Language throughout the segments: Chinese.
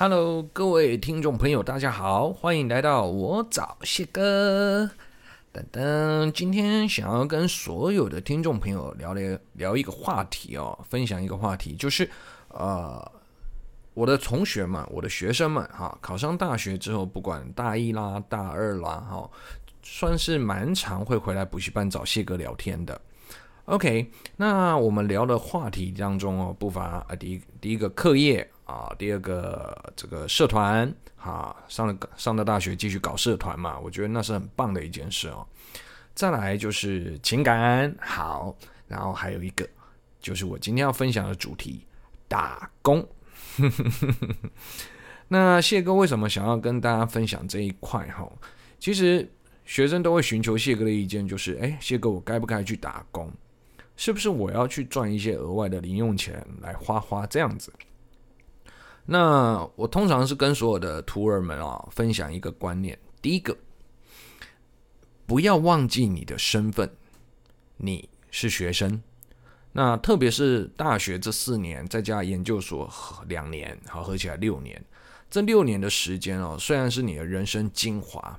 Hello，各位听众朋友，大家好，欢迎来到我找谢哥。等等，今天想要跟所有的听众朋友聊聊聊一个话题哦，分享一个话题，就是呃，我的同学们，我的学生们哈，考上大学之后，不管大一啦、大二啦，哈，算是蛮常会回来补习班找谢哥聊天的。OK，那我们聊的话题当中哦，不乏啊，第一第一个课业。啊，第二个这个社团，哈，上了上了大学继续搞社团嘛，我觉得那是很棒的一件事哦。再来就是情感，好，然后还有一个就是我今天要分享的主题，打工。那谢哥为什么想要跟大家分享这一块哈？其实学生都会寻求谢哥的意见，就是哎，谢哥我该不该去打工？是不是我要去赚一些额外的零用钱来花花这样子？那我通常是跟所有的徒儿们啊分享一个观念：第一个，不要忘记你的身份，你是学生。那特别是大学这四年，再加研究所两年，好，合起来六年。这六年的时间哦，虽然是你的人生精华，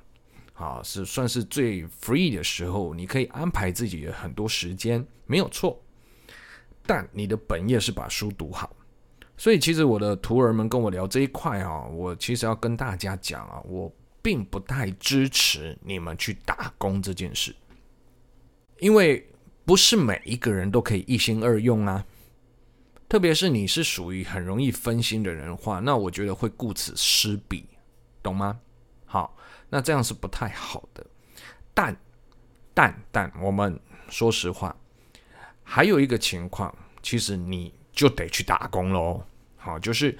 啊，是算是最 free 的时候，你可以安排自己的很多时间，没有错。但你的本业是把书读好。所以，其实我的徒儿们跟我聊这一块啊，我其实要跟大家讲啊，我并不太支持你们去打工这件事，因为不是每一个人都可以一心二用啊。特别是你是属于很容易分心的人话，那我觉得会顾此失彼，懂吗？好，那这样是不太好的。但但但，我们说实话，还有一个情况，其实你。就得去打工喽，好，就是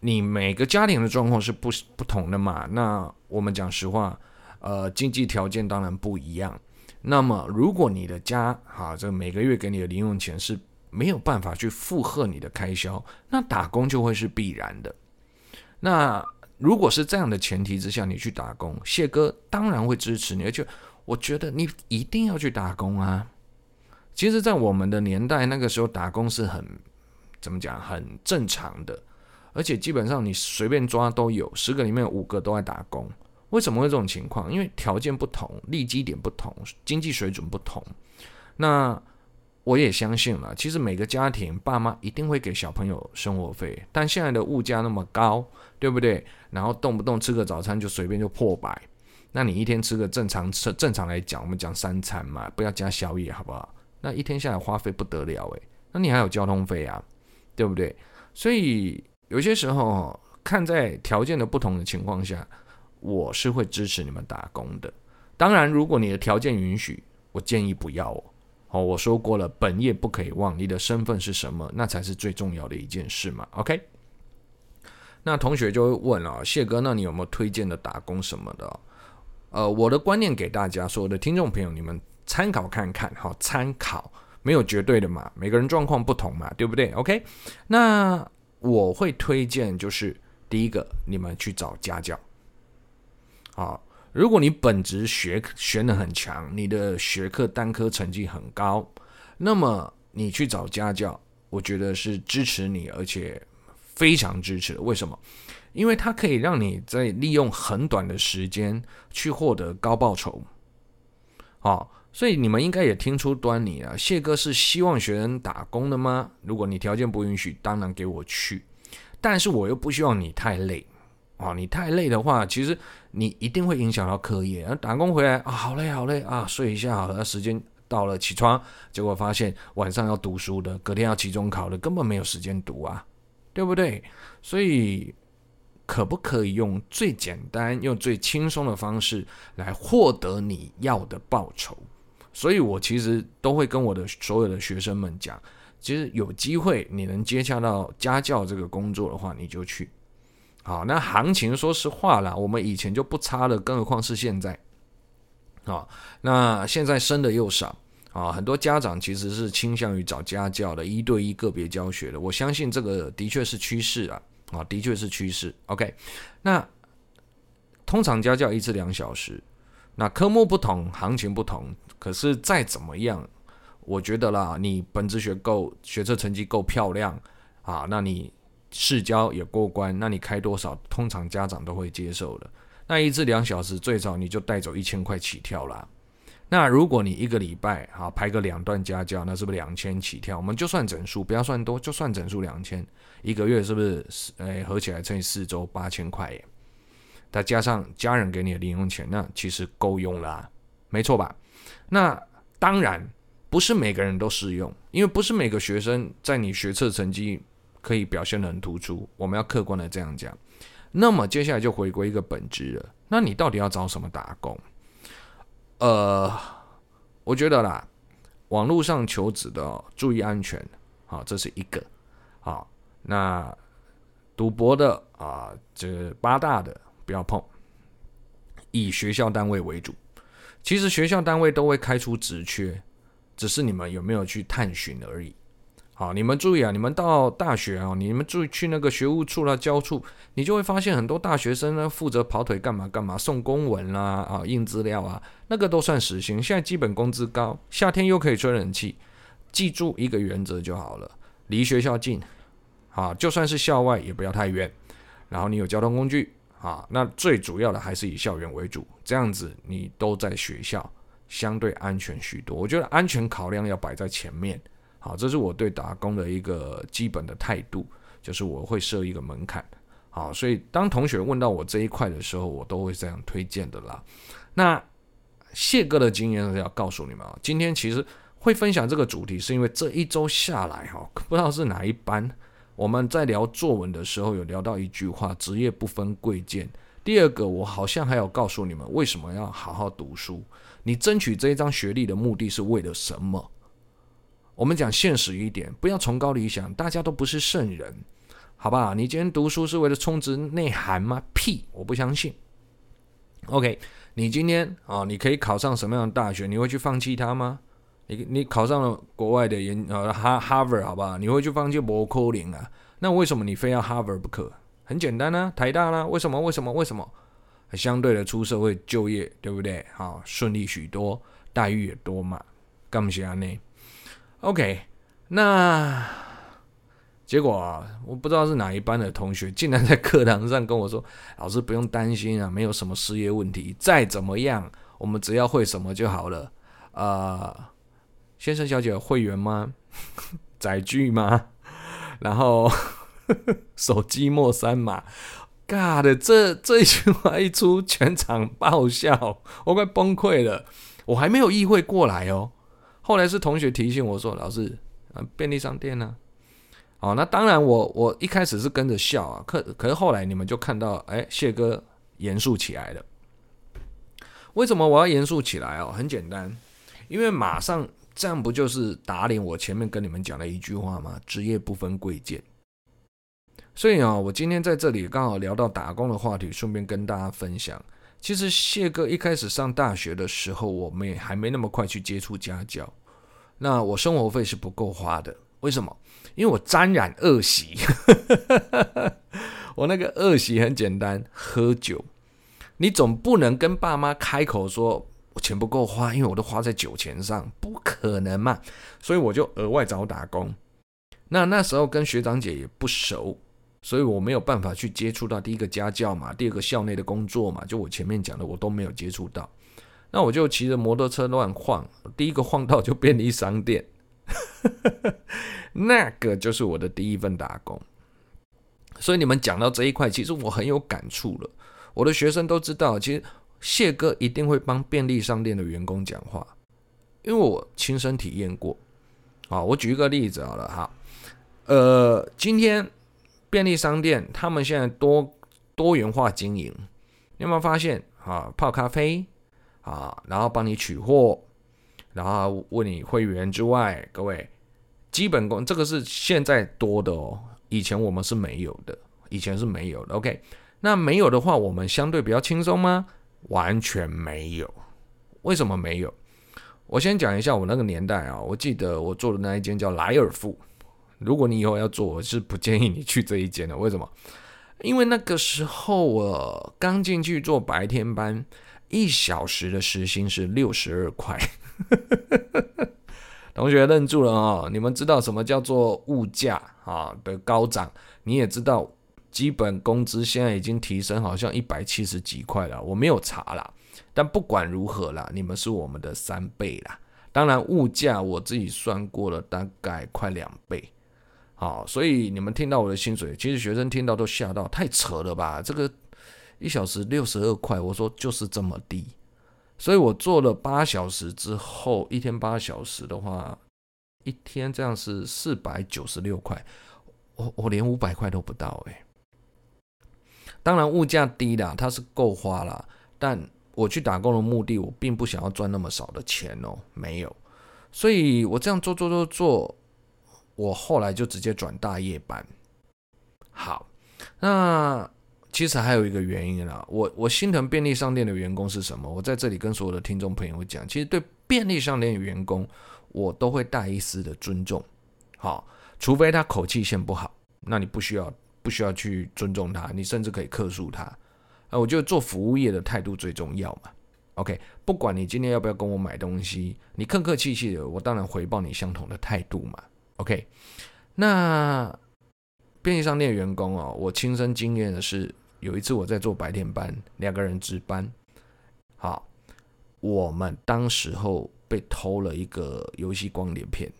你每个家庭的状况是不不同的嘛。那我们讲实话，呃，经济条件当然不一样。那么，如果你的家哈，这每个月给你的零用钱是没有办法去负荷你的开销，那打工就会是必然的。那如果是这样的前提之下，你去打工，谢哥当然会支持你，而且我觉得你一定要去打工啊。其实，在我们的年代，那个时候打工是很。怎么讲？很正常的，而且基本上你随便抓都有，十个里面有五个都在打工。为什么会这种情况？因为条件不同，利基点不同，经济水准不同。那我也相信了，其实每个家庭爸妈一定会给小朋友生活费，但现在的物价那么高，对不对？然后动不动吃个早餐就随便就破百，那你一天吃个正常吃，正常来讲，我们讲三餐嘛，不要加宵夜，好不好？那一天下来花费不得了诶，那你还有交通费啊？对不对？所以有些时候看在条件的不同的情况下，我是会支持你们打工的。当然，如果你的条件允许，我建议不要哦。哦，我说过了，本业不可以忘，你的身份是什么，那才是最重要的一件事嘛。OK？那同学就会问了，谢哥，那你有没有推荐的打工什么的？呃，我的观念给大家，所有的听众朋友，你们参考看看，好，参考。没有绝对的嘛，每个人状况不同嘛，对不对？OK，那我会推荐就是第一个，你们去找家教。好，如果你本职学学得很强，你的学科单科成绩很高，那么你去找家教，我觉得是支持你，而且非常支持。为什么？因为它可以让你在利用很短的时间去获得高报酬。好。所以你们应该也听出端倪了，谢哥是希望学生打工的吗？如果你条件不允许，当然给我去，但是我又不希望你太累啊！你太累的话，其实你一定会影响到课业。而打工回来啊，好累好累啊，睡一下好了，时间到了起床，结果发现晚上要读书的，隔天要期中考的，根本没有时间读啊，对不对？所以可不可以用最简单、用最轻松的方式来获得你要的报酬？所以，我其实都会跟我的所有的学生们讲，其实有机会你能接洽到家教这个工作的话，你就去。好，那行情说实话啦，我们以前就不差了，更何况是现在。啊，那现在生的又少啊，很多家长其实是倾向于找家教的，一对一个别教学的。我相信这个的确是趋势啊，啊，的确是趋势。OK，那通常家教一次两小时。那科目不同，行情不同，可是再怎么样，我觉得啦，你本职学够，学测成绩够漂亮啊，那你市交也过关，那你开多少，通常家长都会接受的。那一至两小时，最少你就带走一千块起跳啦。那如果你一个礼拜啊排个两段家教，那是不是两千起跳？我们就算整数，不要算多，就算整数两千，一个月是不是？哎，合起来乘以四周八千块耶。再加上家人给你的零用钱，那其实够用啦，没错吧？那当然不是每个人都适用，因为不是每个学生在你学测成绩可以表现得很突出。我们要客观的这样讲。那么接下来就回归一个本质了，那你到底要找什么打工？呃，我觉得啦，网络上求职的，注意安全，好，这是一个，好，那赌博的啊，这八大的不要碰，以学校单位为主。其实学校单位都会开出职缺，只是你们有没有去探寻而已。好，你们注意啊！你们到大学啊，你们注意去那个学务处啦、教处，你就会发现很多大学生呢，负责跑腿干嘛干嘛，送公文啦、啊，啊，印资料啊，那个都算时薪。现在基本工资高，夏天又可以吹冷气。记住一个原则就好了，离学校近，啊，就算是校外也不要太远。然后你有交通工具，啊，那最主要的还是以校园为主，这样子你都在学校，相对安全许多。我觉得安全考量要摆在前面。好，这是我对打工的一个基本的态度，就是我会设一个门槛。好，所以当同学问到我这一块的时候，我都会这样推荐的啦。那谢哥的经验是要告诉你们啊，今天其实会分享这个主题，是因为这一周下来哈，不知道是哪一班，我们在聊作文的时候有聊到一句话：职业不分贵贱。第二个，我好像还有告诉你们，为什么要好好读书？你争取这一张学历的目的是为了什么？我们讲现实一点，不要崇高理想，大家都不是圣人，好吧？你今天读书是为了充值内涵吗？屁，我不相信。OK，你今天啊、你可以考上什么样的大学？你会去放弃它吗？你你考上了国外的研呃哈哈佛，好吧？你会去放弃伯克林啊？那为什么你非要哈佛不可？很简单啊，台大啦，为什么？为什么？为什么？相对的出社会就业，对不对？好、顺利许多，待遇也多嘛，干不起来呢？OK，那结果啊，我不知道是哪一班的同学，竟然在课堂上跟我说：“老师不用担心啊，没有什么失业问题，再怎么样，我们只要会什么就好了。”呃，先生小姐会员吗？载具吗？然后 手机莫三码，God，这这一句话一出，全场爆笑，我快崩溃了，我还没有意会过来哦。后来是同学提醒我说：“老师，啊，便利商店呢？哦，那当然，我我一开始是跟着笑啊，可可是后来你们就看到，哎，谢哥严肃起来了。为什么我要严肃起来哦？很简单，因为马上这样不就是打脸我前面跟你们讲的一句话吗？职业不分贵贱。所以啊，我今天在这里刚好聊到打工的话题，顺便跟大家分享。”其实谢哥一开始上大学的时候，我们也还没那么快去接触家教。那我生活费是不够花的，为什么？因为我沾染恶习。我那个恶习很简单，喝酒。你总不能跟爸妈开口说钱不够花，因为我都花在酒钱上，不可能嘛。所以我就额外找打工。那那时候跟学长姐也不熟。所以我没有办法去接触到第一个家教嘛，第二个校内的工作嘛，就我前面讲的我都没有接触到。那我就骑着摩托车乱晃，第一个晃到就便利商店，那个就是我的第一份打工。所以你们讲到这一块，其实我很有感触了。我的学生都知道，其实谢哥一定会帮便利商店的员工讲话，因为我亲身体验过。啊，我举一个例子好了哈，呃，今天。便利商店，他们现在多多元化经营，你有没有发现啊？泡咖啡啊，然后帮你取货，然后问你会员之外，各位基本功这个是现在多的哦，以前我们是没有的，以前是没有的。OK，那没有的话，我们相对比较轻松吗？完全没有。为什么没有？我先讲一下我那个年代啊，我记得我做的那一间叫莱尔富。如果你以后要做，我是不建议你去这一间的。为什么？因为那个时候我刚进去做白天班，一小时的时薪是六十二块。同学愣住了哦，你们知道什么叫做物价啊的高涨？你也知道基本工资现在已经提升，好像一百七十几块了。我没有查啦，但不管如何啦，你们是我们的三倍啦。当然，物价我自己算过了，大概快两倍。好，所以你们听到我的薪水，其实学生听到都吓到，太扯了吧？这个一小时六十二块，我说就是这么低。所以我做了八小时之后，一天八小时的话，一天这样是四百九十六块，我我连五百块都不到哎。当然物价低啦，它是够花啦，但我去打工的目的，我并不想要赚那么少的钱哦，没有。所以我这样做做做做，我后来就直接转大夜班。好，那。其实还有一个原因啦，我我心疼便利商店的员工是什么？我在这里跟所有的听众朋友讲，其实对便利商店的员工，我都会带一丝的尊重，好，除非他口气先不好，那你不需要不需要去尊重他，你甚至可以克诉他。啊，我觉得做服务业的态度最重要嘛。OK，不管你今天要不要跟我买东西，你客客气气的，我当然回报你相同的态度嘛。OK，那。便利商店员工哦，我亲身经验的是，有一次我在做白天班，两个人值班，好，我们当时候被偷了一个游戏光碟片，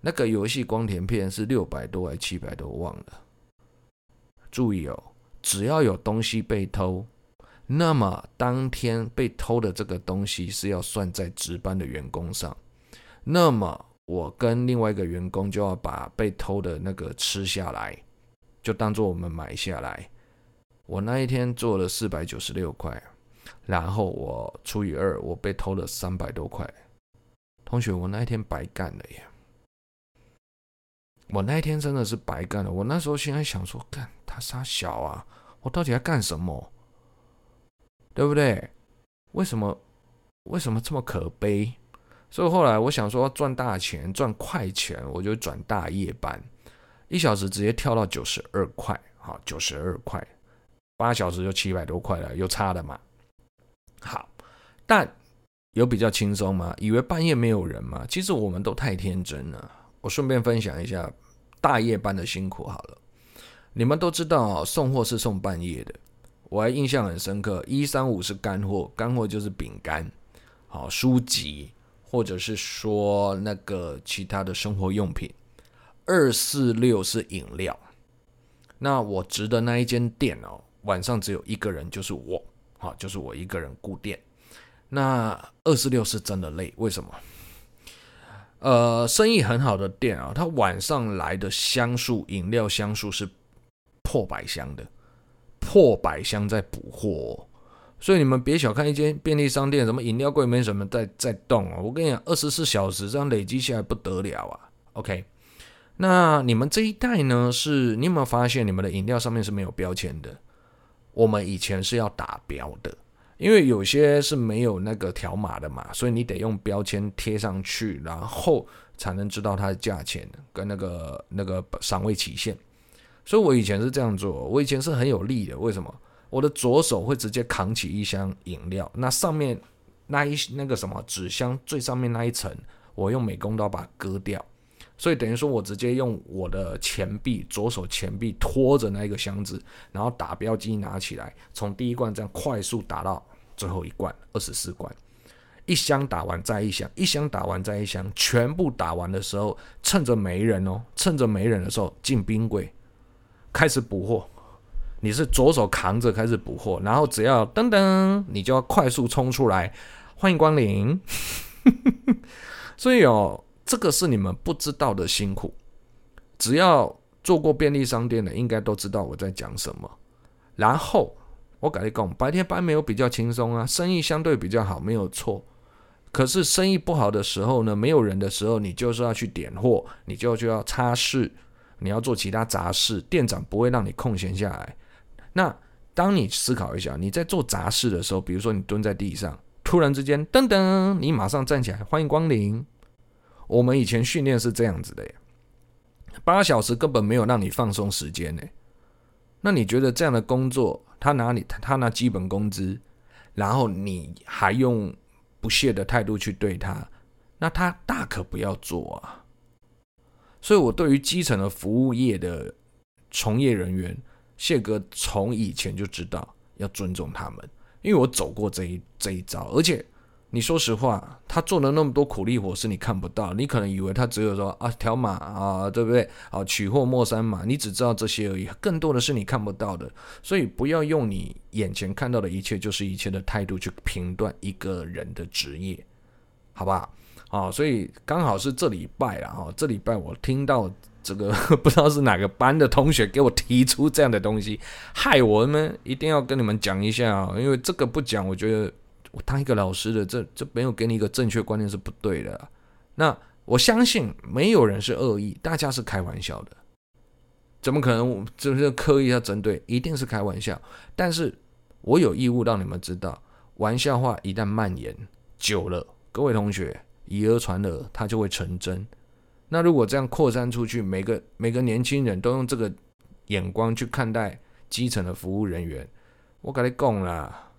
那个游戏光碟片是六百多还七百多，我忘了。注意哦，只要有东西被偷，那么当天被偷的这个东西是要算在值班的员工上，那么。我跟另外一个员工就要把被偷的那个吃下来，就当做我们买下来。我那一天做了四百九十六块，然后我除以二，我被偷了三百多块。同学，我那一天白干了呀！我那一天真的是白干了。我那时候现在想说，干他杀小啊，我到底要干什么？对不对？为什么？为什么这么可悲？所以后来我想说赚大钱赚快钱，我就转大夜班，一小时直接跳到九十二块，好，九十二块，八小时就七百多块了，有差的嘛？好，但有比较轻松吗？以为半夜没有人吗？其实我们都太天真了。我顺便分享一下大夜班的辛苦好了。你们都知道送货是送半夜的，我还印象很深刻。一三五是干货，干货就是饼干，好，书籍。或者是说那个其他的生活用品，二四六是饮料。那我值的那一间店哦，晚上只有一个人，就是我，好，就是我一个人顾店。那二四六是真的累，为什么？呃，生意很好的店啊，他晚上来的箱数，饮料箱数是破百箱的，破百箱在补货哦。所以你们别小看一间便利商店，什么饮料柜没什么在在动哦。我跟你讲，二十四小时这样累积下来不得了啊。OK，那你们这一代呢？是你有没有发现你们的饮料上面是没有标签的？我们以前是要打标的，因为有些是没有那个条码的嘛，所以你得用标签贴上去，然后才能知道它的价钱跟那个那个赏味期限。所以我以前是这样做，我以前是很有利的。为什么？我的左手会直接扛起一箱饮料，那上面那一那个什么纸箱最上面那一层，我用美工刀把它割掉，所以等于说我直接用我的前臂，左手前臂拖着那个箱子，然后打标机拿起来，从第一罐这样快速打到最后一罐，二十四罐，一箱打完再一箱，一箱打完再一箱，全部打完的时候，趁着没人哦，趁着没人的时候进冰柜，开始补货。你是左手扛着开始补货，然后只要噔噔，你就要快速冲出来，欢迎光临。所以哦，这个是你们不知道的辛苦。只要做过便利商店的，应该都知道我在讲什么。然后我跟你讲，白天班没有比较轻松啊，生意相对比较好，没有错。可是生意不好的时候呢，没有人的时候，你就是要去点货，你就就要擦拭，你要做其他杂事，店长不会让你空闲下来。那当你思考一下，你在做杂事的时候，比如说你蹲在地上，突然之间噔噔，你马上站起来，欢迎光临。我们以前训练是这样子的，八小时根本没有让你放松时间呢。那你觉得这样的工作，他拿你他拿基本工资，然后你还用不屑的态度去对他，那他大可不要做啊。所以，我对于基层的服务业的从业人员，谢哥从以前就知道要尊重他们，因为我走过这一这一招，而且。你说实话，他做了那么多苦力活是你看不到，你可能以为他只有说啊条码啊，对不对？啊取货莫三码，你只知道这些而已，更多的是你看不到的。所以不要用你眼前看到的一切就是一切的态度去评断一个人的职业，好不好？啊，所以刚好是这礼拜啊，哈，这礼拜我听到这个 不知道是哪个班的同学给我提出这样的东西，害我们一定要跟你们讲一下啊，因为这个不讲，我觉得。我当一个老师的，这这没有给你一个正确观念是不对的。那我相信没有人是恶意，大家是开玩笑的，怎么可能就是刻意要针对？一定是开玩笑。但是我有义务让你们知道，玩笑话一旦蔓延久了，各位同学以讹传讹，它就会成真。那如果这样扩散出去，每个每个年轻人都用这个眼光去看待基层的服务人员，我跟你讲啦。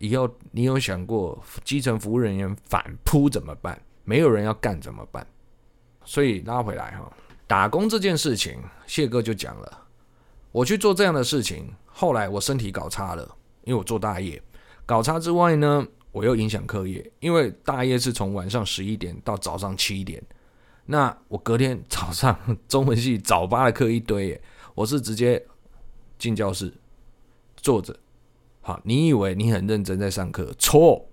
以后你有想过基层服务人员反扑怎么办？没有人要干怎么办？所以拉回来哈，打工这件事情，谢哥就讲了，我去做这样的事情，后来我身体搞差了，因为我做大业，搞差之外呢，我又影响课业，因为大业是从晚上十一点到早上七点，那我隔天 早上中文系早八的课一堆，我是直接进教室坐着。好，你以为你很认真在上课？错，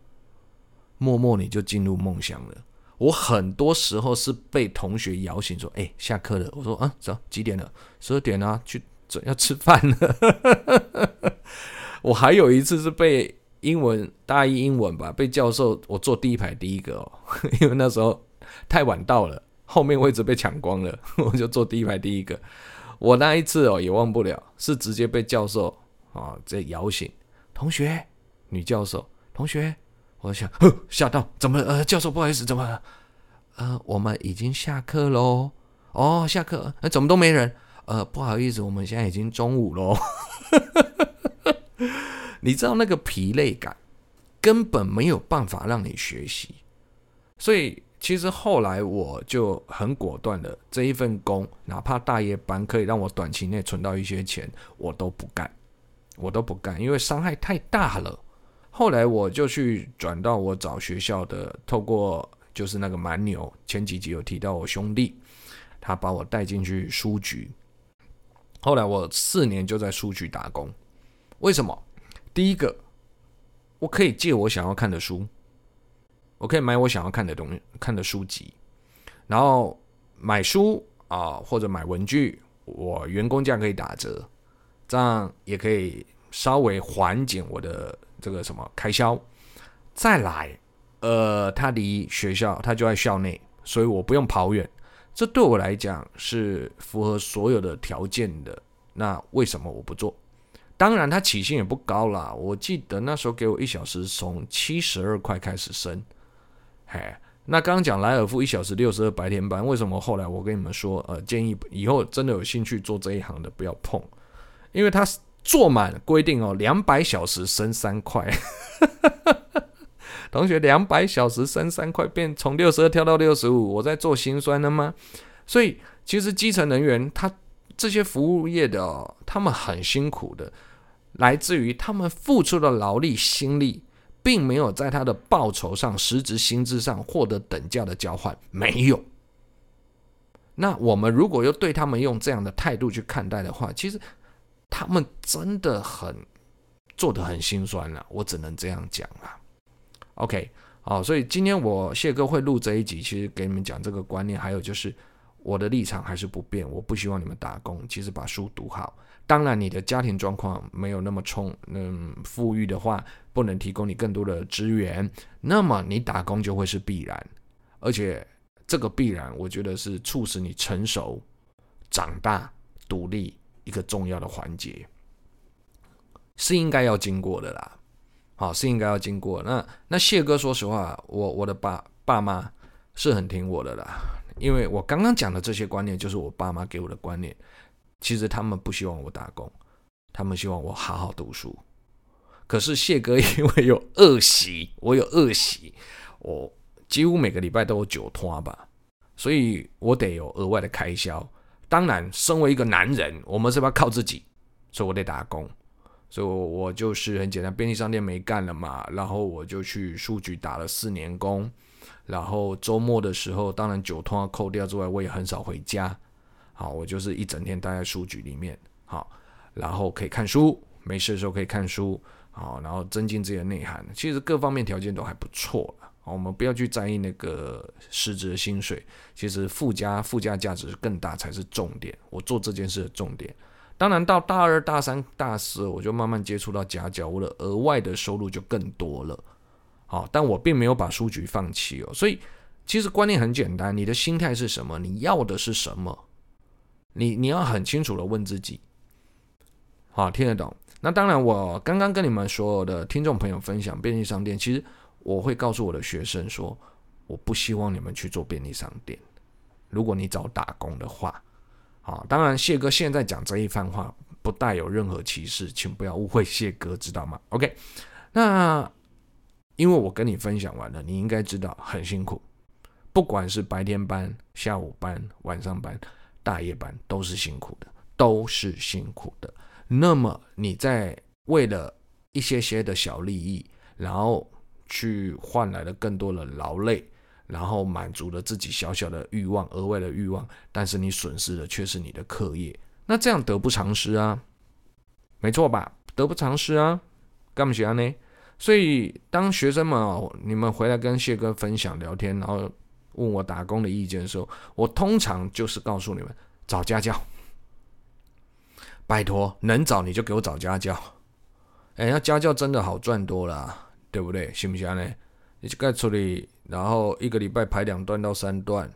默默你就进入梦乡了。我很多时候是被同学摇醒，说：“哎，下课了。”我说：“啊，走，几点了？十二点啊，去走，要吃饭了。”我还有一次是被英文大一英文吧，被教授我坐第一排第一个哦，因为那时候太晚到了，后面位置被抢光了，我就坐第一排第一个。我那一次哦也忘不了，是直接被教授啊这摇醒。同学，女教授，同学，我想，呵，吓到，怎么？呃，教授，不好意思，怎么？呃，我们已经下课喽。哦，下课，呃，怎么都没人？呃，不好意思，我们现在已经中午喽。你知道那个疲累感，根本没有办法让你学习。所以，其实后来我就很果断的，这一份工，哪怕大夜班可以让我短期内存到一些钱，我都不干。我都不干，因为伤害太大了。后来我就去转到我找学校的，透过就是那个蛮牛，前几集有提到我兄弟，他把我带进去书局。后来我四年就在书局打工。为什么？第一个，我可以借我想要看的书，我可以买我想要看的东西，看的书籍，然后买书啊或者买文具，我员工价可以打折。这样也可以稍微缓解我的这个什么开销。再来，呃，他离学校，他就在校内，所以我不用跑远。这对我来讲是符合所有的条件的。那为什么我不做？当然，他起薪也不高啦。我记得那时候给我一小时从七十二块开始升。嘿，那刚刚讲莱尔夫一小时六十二白天班，为什么后来我跟你们说，呃，建议以后真的有兴趣做这一行的不要碰。因为他做满规定哦，两百小时升三块，同学两百小时升三块，变从六十二跳到六十五，我在做心酸的吗？所以其实基层人员他这些服务业的哦，他们很辛苦的，来自于他们付出的劳力心力，并没有在他的报酬上、实质薪资上获得等价的交换，没有。那我们如果又对他们用这样的态度去看待的话，其实。他们真的很做得很心酸了，我只能这样讲了。OK，好，所以今天我谢哥会录这一集，其实给你们讲这个观念，还有就是我的立场还是不变，我不希望你们打工，其实把书读好。当然，你的家庭状况没有那么充，嗯，富裕的话，不能提供你更多的资源，那么你打工就会是必然，而且这个必然，我觉得是促使你成熟、长大、独立。一个重要的环节是应该要经过的啦，好，是应该要经过。那那谢哥，说实话，我我的爸爸妈是很听我的啦，因为我刚刚讲的这些观念，就是我爸妈给我的观念。其实他们不希望我打工，他们希望我好好读书。可是谢哥因为有恶习，我有恶习，我几乎每个礼拜都有酒托吧，所以我得有额外的开销。当然，身为一个男人，我们是不要靠自己，所以我得打工。所以，我我就是很简单，便利商店没干了嘛，然后我就去书局打了四年工。然后周末的时候，当然酒托要扣掉之外，我也很少回家。好，我就是一整天待在书局里面，好，然后可以看书，没事的时候可以看书，好，然后增进自己的内涵。其实各方面条件都还不错。我们不要去在意那个实质的薪水，其实附加附加价值更大才是重点。我做这件事的重点，当然到大二、大三、大四，我就慢慢接触到家教，我的额外的收入就更多了。好，但我并没有把书局放弃哦。所以其实观念很简单，你的心态是什么？你要的是什么？你你要很清楚的问自己。好，听得懂？那当然，我刚刚跟你们所有的听众朋友分享便利商店，其实。我会告诉我的学生说，我不希望你们去做便利商店。如果你找打工的话，啊，当然谢哥现在讲这一番话不带有任何歧视，请不要误会谢哥，知道吗？OK，那因为我跟你分享完了，你应该知道很辛苦，不管是白天班、下午班、晚上班、大夜班，都是辛苦的，都是辛苦的。那么你在为了一些些的小利益，然后去换来了更多的劳累，然后满足了自己小小的欲望，额外的欲望，但是你损失的却是你的课业，那这样得不偿失啊，没错吧？得不偿失啊，干不起来呢？所以当学生们哦，你们回来跟谢哥分享聊天，然后问我打工的意见的时候，我通常就是告诉你们找家教，拜托能找你就给我找家教，哎，那家教真的好赚多了。对不对？行不行呢？你去盖处理，然后一个礼拜排两段到三段，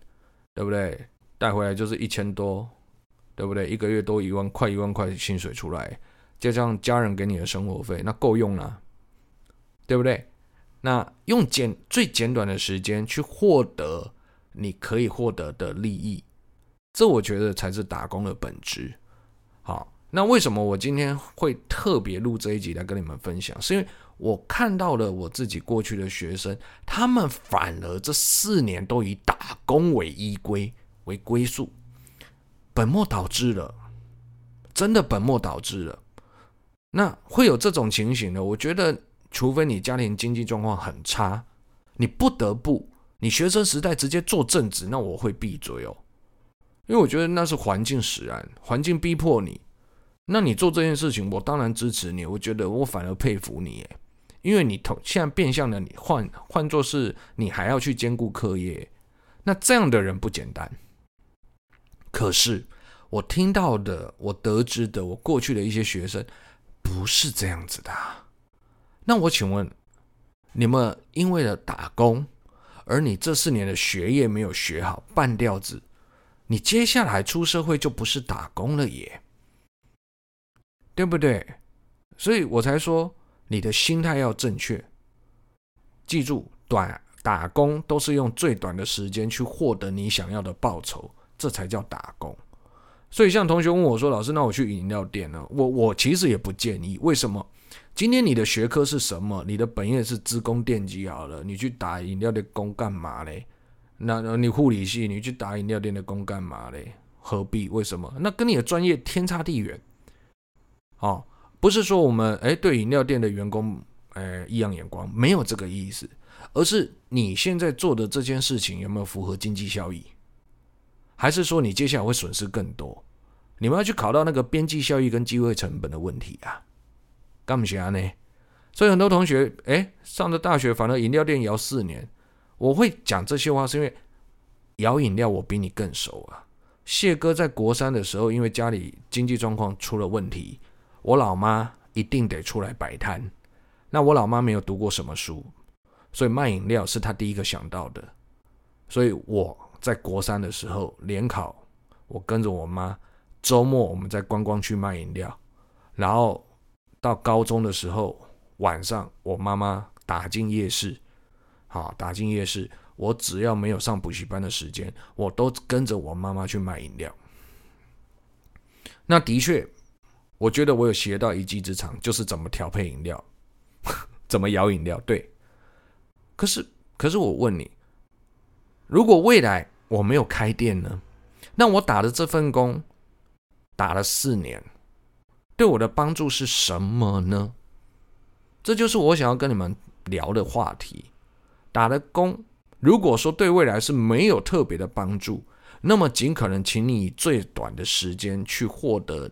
对不对？带回来就是一千多，对不对？一个月多一万，块一万块薪水出来，加上家人给你的生活费，那够用了，对不对？那用简最简短的时间去获得你可以获得的利益，这我觉得才是打工的本质。好，那为什么我今天会特别录这一集来跟你们分享？是因为我看到了我自己过去的学生，他们反而这四年都以打工为依归为归宿，本末倒置了，真的本末倒置了。那会有这种情形呢？我觉得，除非你家庭经济状况很差，你不得不，你学生时代直接做正职，那我会闭嘴哦，因为我觉得那是环境使然，环境逼迫你。那你做这件事情，我当然支持你，我觉得我反而佩服你，诶。因为你同现在变相的你换换作是你还要去兼顾课业，那这样的人不简单。可是我听到的、我得知的、我过去的一些学生不是这样子的。那我请问，你们因为了打工，而你这四年的学业没有学好，半吊子，你接下来出社会就不是打工了耶，对不对？所以我才说。你的心态要正确，记住，短打工都是用最短的时间去获得你想要的报酬，这才叫打工。所以，像同学问我说：“老师，那我去饮料店呢？”我我其实也不建议。为什么？今天你的学科是什么？你的本业是资工电机好了，你去打饮料的工干嘛嘞？那你护理系，你去打饮料店的工干嘛嘞？何必？为什么？那跟你的专业天差地远。哦。不是说我们哎对饮料店的员工哎异样眼光，没有这个意思，而是你现在做的这件事情有没有符合经济效益，还是说你接下来会损失更多？你们要去考到那个边际效益跟机会成本的问题啊，干不啥呢？所以很多同学哎上的大学，反而饮料店摇四年，我会讲这些话是因为摇饮料我比你更熟啊。谢哥在国三的时候，因为家里经济状况出了问题。我老妈一定得出来摆摊，那我老妈没有读过什么书，所以卖饮料是她第一个想到的。所以我在国三的时候联考，我跟着我妈，周末我们在观光区卖饮料，然后到高中的时候晚上，我妈妈打进夜市，好，打进夜市，我只要没有上补习班的时间，我都跟着我妈妈去卖饮料。那的确。我觉得我有学到一技之长，就是怎么调配饮料，怎么摇饮料。对，可是可是我问你，如果未来我没有开店呢？那我打的这份工打了四年，对我的帮助是什么呢？这就是我想要跟你们聊的话题。打的工，如果说对未来是没有特别的帮助，那么尽可能请你以最短的时间去获得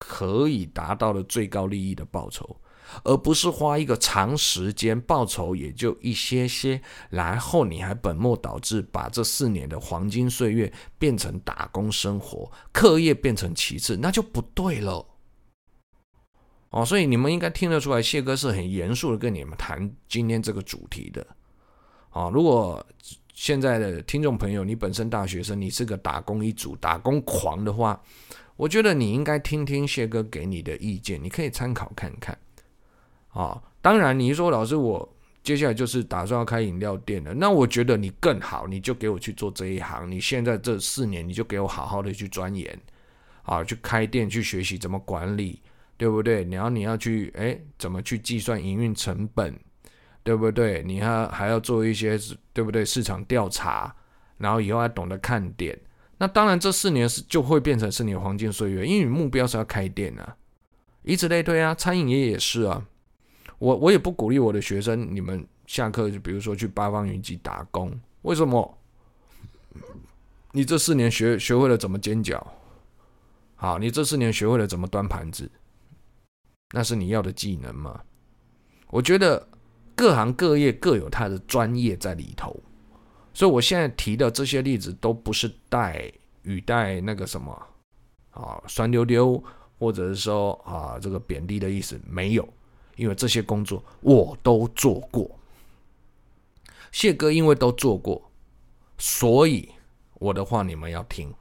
可以达到的最高利益的报酬。而不是花一个长时间报酬也就一些些，然后你还本末倒置，把这四年的黄金岁月变成打工生活，课业变成其次，那就不对了。哦，所以你们应该听得出来，谢哥是很严肃的跟你们谈今天这个主题的。啊，如果现在的听众朋友你本身大学生，你是个打工一族、打工狂的话，我觉得你应该听听谢哥给你的意见，你可以参考看看。啊，当然，你说老师，我接下来就是打算要开饮料店了。那我觉得你更好，你就给我去做这一行。你现在这四年，你就给我好好的去钻研，啊，去开店，去学习怎么管理，对不对？然后你要去，哎，怎么去计算营运成本，对不对？你还还要做一些，对不对？市场调查，然后以后还懂得看点。那当然，这四年是就会变成是你的黄金岁月，因为你目标是要开店啊，以此类推啊，餐饮业也是啊。我我也不鼓励我的学生，你们下课就比如说去八方云集打工，为什么？你这四年学学会了怎么煎饺，好，你这四年学会了怎么端盘子，那是你要的技能吗？我觉得各行各业各有它的专业在里头，所以我现在提的这些例子都不是带语带那个什么啊酸溜溜，或者是说啊这个贬低的意思，没有。因为这些工作我都做过，谢哥因为都做过，所以我的话你们要听。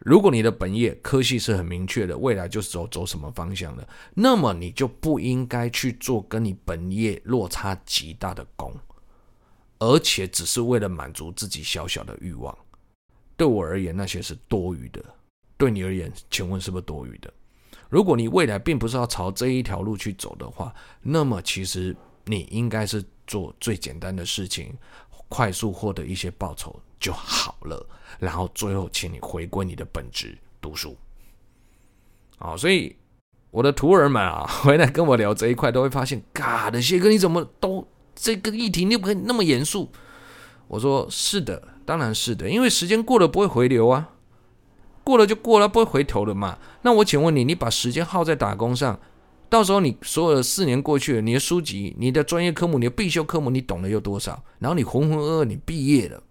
如果你的本业科系是很明确的，未来就是走走什么方向的，那么你就不应该去做跟你本业落差极大的工，而且只是为了满足自己小小的欲望。对我而言，那些是多余的；对你而言，请问是不是多余的？如果你未来并不是要朝这一条路去走的话，那么其实你应该是做最简单的事情，快速获得一些报酬就好了。然后最后，请你回归你的本职，读书。好，所以我的徒儿们啊，回来跟我聊这一块，都会发现，嘎的谢哥，你怎么都这个议题你不可以那么严肃？我说是的，当然是的，因为时间过了不会回流啊。过了就过了，不会回头的嘛。那我请问你，你把时间耗在打工上，到时候你所有的四年过去了，你的书籍、你的专业科目、你的必修科目，你懂了有多少？然后你浑浑噩噩，你毕业了，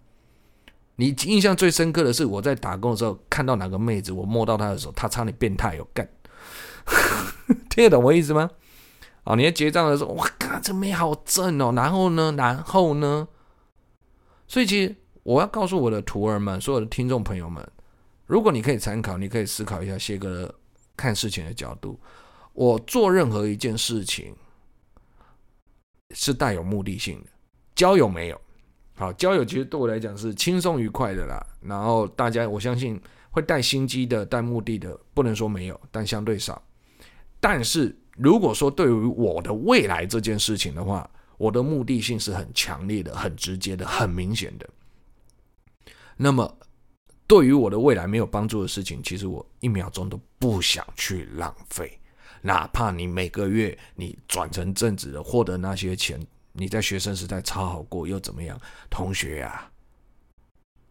你印象最深刻的是我在打工的时候看到哪个妹子，我摸到她的时候，她差点变态有干，听得懂我意思吗？啊，你在结账的时候，哇嘎，这妹好正哦。然后呢，然后呢？所以其实我要告诉我的徒儿们，所有的听众朋友们。如果你可以参考，你可以思考一下谢哥看事情的角度。我做任何一件事情是带有目的性的，交友没有。好，交友其实对我来讲是轻松愉快的啦。然后大家我相信会带心机的、带目的的，不能说没有，但相对少。但是如果说对于我的未来这件事情的话，我的目的性是很强烈的、很直接的、很明显的。那么。对于我的未来没有帮助的事情，其实我一秒钟都不想去浪费。哪怕你每个月你转成正职的，获得那些钱，你在学生时代超好过又怎么样？同学呀，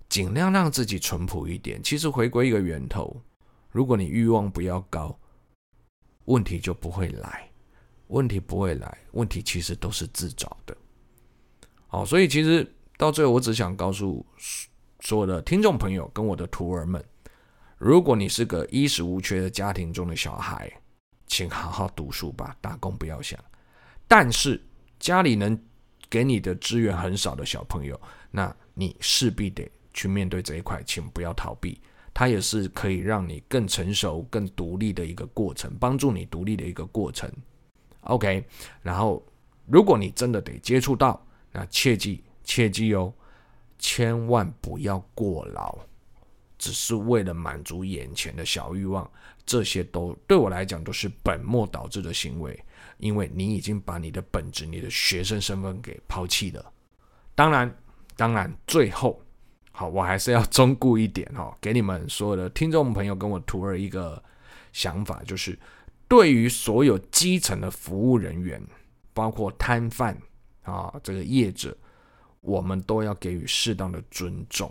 尽量让自己淳朴一点。其实回归一个源头，如果你欲望不要高，问题就不会来。问题不会来，问题其实都是自找的。好，所以其实到最后，我只想告诉。所有的听众朋友跟我的徒儿们，如果你是个衣食无缺的家庭中的小孩，请好好读书吧，打工不要想。但是家里能给你的资源很少的小朋友，那你势必得去面对这一块，请不要逃避，它也是可以让你更成熟、更独立的一个过程，帮助你独立的一个过程。OK，然后如果你真的得接触到，那切记切记哦。千万不要过劳，只是为了满足眼前的小欲望，这些都对我来讲都是本末倒置的行为，因为你已经把你的本职、你的学生身份给抛弃了。当然，当然，最后好，我还是要忠固一点哈，给你们所有的听众朋友跟我徒儿一个想法，就是对于所有基层的服务人员，包括摊贩啊，这个业者，我们都要给予适当的尊重。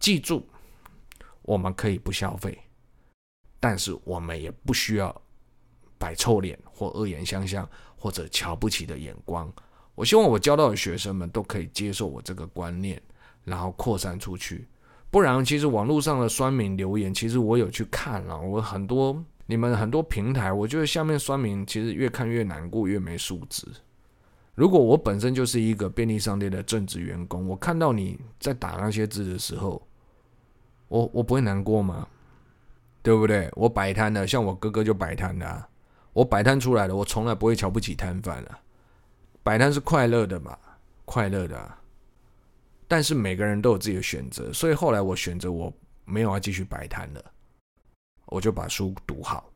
记住，我们可以不消费，但是我们也不需要摆臭脸或恶言相向或者瞧不起的眼光。我希望我教到的学生们都可以接受我这个观念，然后扩散出去。不然，其实网络上的酸民留言，其实我有去看了，我很多你们很多平台，我觉得下面酸民其实越看越难过，越没素质。如果我本身就是一个便利商店的正职员工，我看到你在打那些字的时候，我我不会难过吗？对不对？我摆摊的，像我哥哥就摆摊的啊，我摆摊出来的，我从来不会瞧不起摊贩的。摆摊是快乐的嘛，快乐的。但是每个人都有自己的选择，所以后来我选择我没有要继续摆摊了，我就把书读好。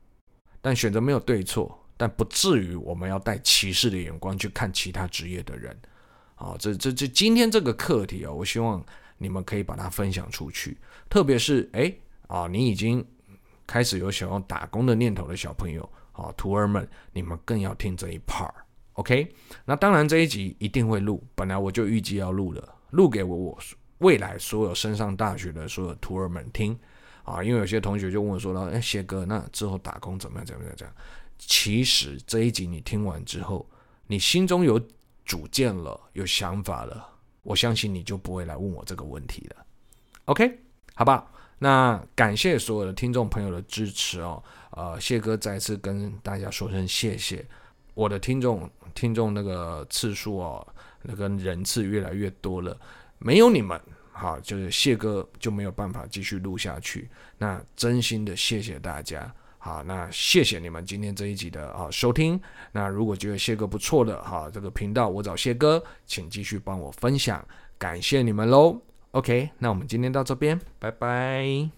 但选择没有对错，但不至于我们要带歧视的眼光去看其他职业的人。啊，这这这今天这个课题啊，我希望你们可以把它分享出去。特别是哎啊，你已经开始有想要打工的念头的小朋友啊，徒儿们，你们更要听这一 part。OK，那当然这一集一定会录，本来我就预计要录了，录给我我未来所有升上大学的所有徒儿们听啊，因为有些同学就问我说了，哎，谢哥，那之后打工怎么样？怎么样？怎么样？其实这一集你听完之后，你心中有主见了，有想法了，我相信你就不会来问我这个问题了。OK，好吧，那感谢所有的听众朋友的支持哦，呃，谢哥再次跟大家说声谢谢，我的听众。听众那个次数哦，那个人次越来越多了，没有你们，好，就是谢哥就没有办法继续录下去。那真心的谢谢大家，好，那谢谢你们今天这一集的啊收听。那如果觉得谢哥不错的哈，这个频道我找谢哥，请继续帮我分享，感谢你们喽。OK，那我们今天到这边，拜拜。